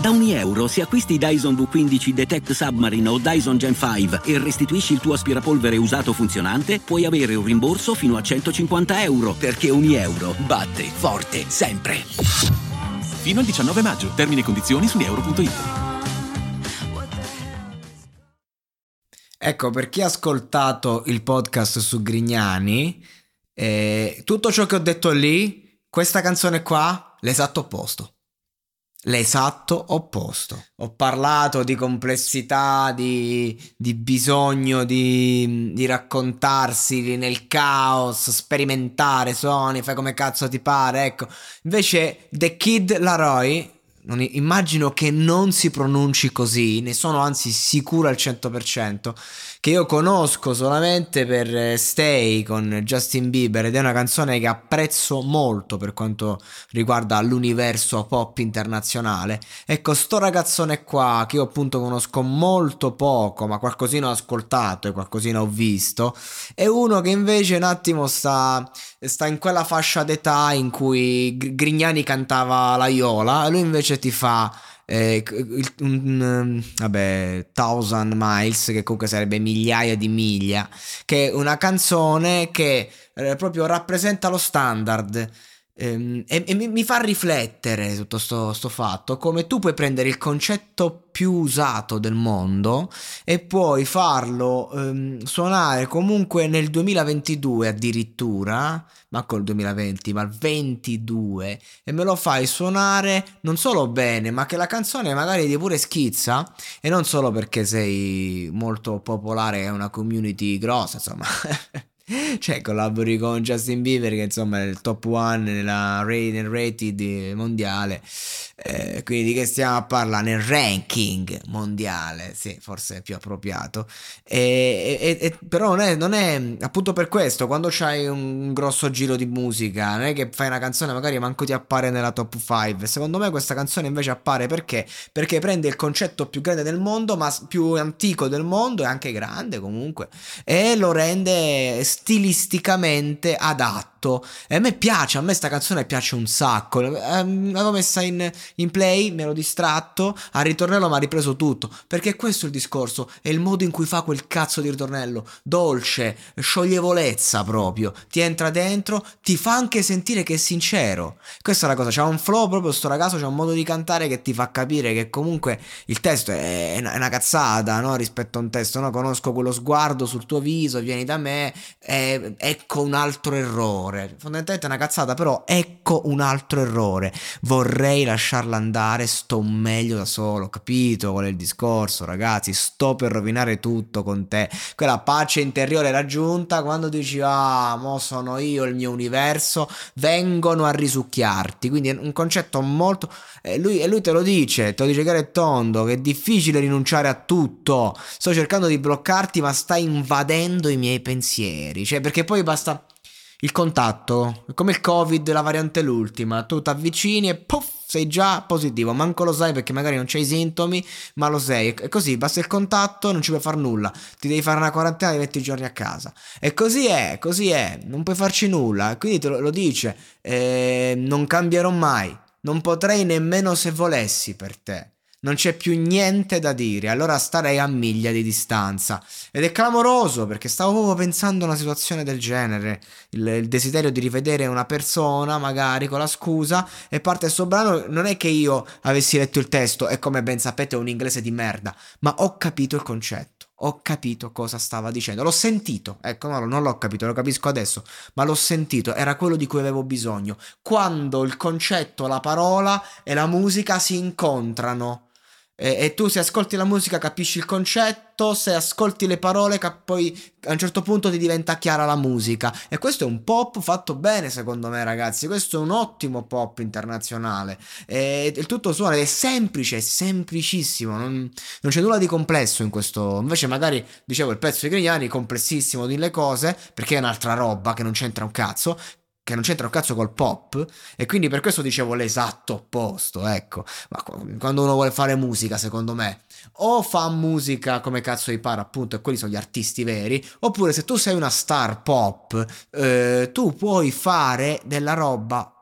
Da ogni euro, se acquisti Dyson V15 Detect Submarine o Dyson Gen 5 e restituisci il tuo aspirapolvere usato funzionante, puoi avere un rimborso fino a 150 euro, perché ogni euro batte forte sempre. Fino al 19 maggio. Termini e condizioni su euro.it. Ecco, per chi ha ascoltato il podcast su Grignani, eh, tutto ciò che ho detto lì, questa canzone qua, l'esatto opposto l'esatto opposto. Ho parlato di complessità, di, di bisogno di, di, raccontarsi nel caos, sperimentare suoni, fai come cazzo ti pare, ecco. Invece The Kid Laroi immagino che non si pronunci così, ne sono anzi sicuro al 100%, che io conosco solamente per eh, Stay con Justin Bieber ed è una canzone che apprezzo molto per quanto riguarda l'universo pop internazionale. Ecco, sto ragazzone qua che io appunto conosco molto poco, ma qualcosina ho ascoltato e qualcosina ho visto, è uno che invece un attimo sta, sta in quella fascia d'età in cui Grignani cantava la Iola e lui invece ti fa eh, il, un, vabbè, Thousand Miles, che comunque sarebbe migliaia di miglia, che è una canzone che eh, proprio rappresenta lo standard. Ehm, e, e, mi fa riflettere tutto questo fatto, come tu puoi prendere il concetto più usato del mondo e puoi farlo ehm, suonare comunque nel 2022 addirittura, ma col 2020, ma il 22, e me lo fai suonare non solo bene, ma che la canzone magari ti pure schizza, e non solo perché sei molto popolare e una community grossa, insomma. cioè collabori con Justin Bieber che insomma è il top one nella, nel rated mondiale eh, quindi di che stiamo a parlare nel ranking mondiale sì forse è più appropriato e, e, e, però non è, non è, appunto per questo quando c'hai un grosso giro di musica non è che fai una canzone magari manco ti appare nella top 5 secondo me questa canzone invece appare perché perché prende il concetto più grande del mondo ma più antico del mondo e anche grande comunque e lo rende stilisticamente adatto. E a me piace, a me sta canzone piace un sacco. L'avevo messa in, in play, mi ero distratto, al ritornello mi ha ripreso tutto. Perché questo è il discorso, è il modo in cui fa quel cazzo di ritornello. Dolce, scioglievolezza proprio. Ti entra dentro, ti fa anche sentire che è sincero. Questa è la cosa, c'ha un flow proprio sto ragazzo, c'ha un modo di cantare che ti fa capire che comunque il testo è una, cazzata, no? Rispetto a un testo, no? Conosco quello sguardo sul tuo viso, vieni da me, eh, ecco un altro errore. Fondamentalmente è una cazzata, però ecco un altro errore. Vorrei lasciarla andare, sto meglio da solo, capito qual è il discorso, ragazzi? Sto per rovinare tutto con te. Quella pace interiore raggiunta quando dici "Ah, mo sono io il mio universo", vengono a risucchiarti. Quindi è un concetto molto e lui, e lui te lo dice, te lo dice chiaro e tondo, che è difficile rinunciare a tutto. Sto cercando di bloccarti, ma stai invadendo i miei pensieri. Cioè, perché poi basta il contatto, come il Covid, la variante l'ultima, tu ti avvicini e puff, sei già positivo, manco lo sai perché magari non c'hai sintomi, ma lo sei. E così basta il contatto, non ci puoi fare nulla. Ti devi fare una quarantena di 20 giorni a casa. E così è, così è, non puoi farci nulla. Quindi te lo, lo dice, eh, non cambierò mai, non potrei nemmeno se volessi per te non c'è più niente da dire, allora starei a miglia di distanza. Ed è clamoroso perché stavo proprio pensando a una situazione del genere, il, il desiderio di rivedere una persona, magari con la scusa, e parte questo brano, non è che io avessi letto il testo e come ben sapete è un inglese di merda, ma ho capito il concetto. Ho capito cosa stava dicendo, l'ho sentito, ecco, no, non l'ho capito, lo capisco adesso, ma l'ho sentito, era quello di cui avevo bisogno. Quando il concetto, la parola e la musica si incontrano, E, e, tu se ascolti la musica capisci il concetto, se ascolti le parole cap- poi a un certo punto ti diventa chiara la musica. E questo è un pop fatto bene secondo me ragazzi, questo è un ottimo pop internazionale. E il tutto suona ed è semplice, è semplicissimo, non, non, c'è nulla di complesso in questo. Invece magari, dicevo, il pezzo di Grignani complessissimo di le cose, perché è un'altra roba che non c'entra un cazzo, che non c'entra un cazzo col pop e quindi per questo dicevo l'esatto opposto, ecco. Ma quando uno vuole fare musica, secondo me, o fa musica come cazzo pare, appunto, e quelli sono gli artisti veri, oppure se tu sei una star pop, eh, tu puoi fare della roba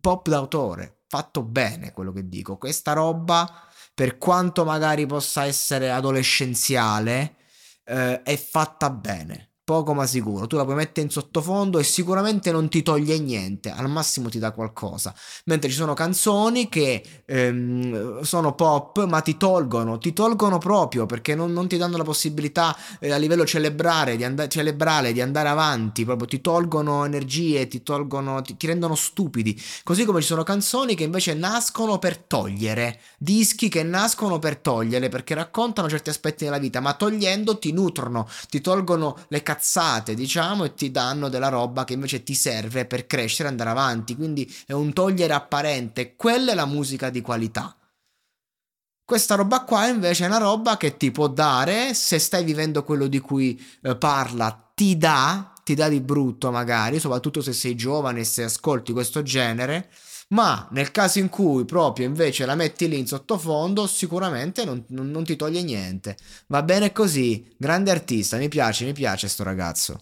pop d'autore, fatto bene quello che dico. Questa roba, per quanto magari possa essere adolescenziale, eh, è fatta bene poco ma sicuro. Tu la puoi mettere in sottofondo e sicuramente non ti toglie niente, al massimo ti dà qualcosa. Mentre ci sono canzoni che ehm, sono pop ma ti tolgono, ti tolgono proprio perché non, non ti danno la possibilità eh, a livello celebrare di, and- celebrale di andare avanti, proprio ti tolgono energie, ti tolgono, ti, ti rendono stupidi. Così come ci sono canzoni che invece nascono per togliere, dischi che nascono per togliere perché raccontano certi aspetti della vita, ma togliendo ti nutrono, ti tolgono le cazzate cazzate, diciamo, e ti danno della roba che invece ti serve per crescere e andare avanti. Quindi è un togliere apparente. Quella è la musica di qualità. Questa roba qua invece è una roba che ti può dare, se stai vivendo quello di cui eh, parla, ti dà, ti dà di brutto magari, soprattutto se sei giovane e se ascolti questo genere, ma nel caso in cui proprio invece la metti lì in sottofondo, sicuramente non, non, non ti toglie niente. Va bene così, grande artista, mi piace, mi piace sto ragazzo.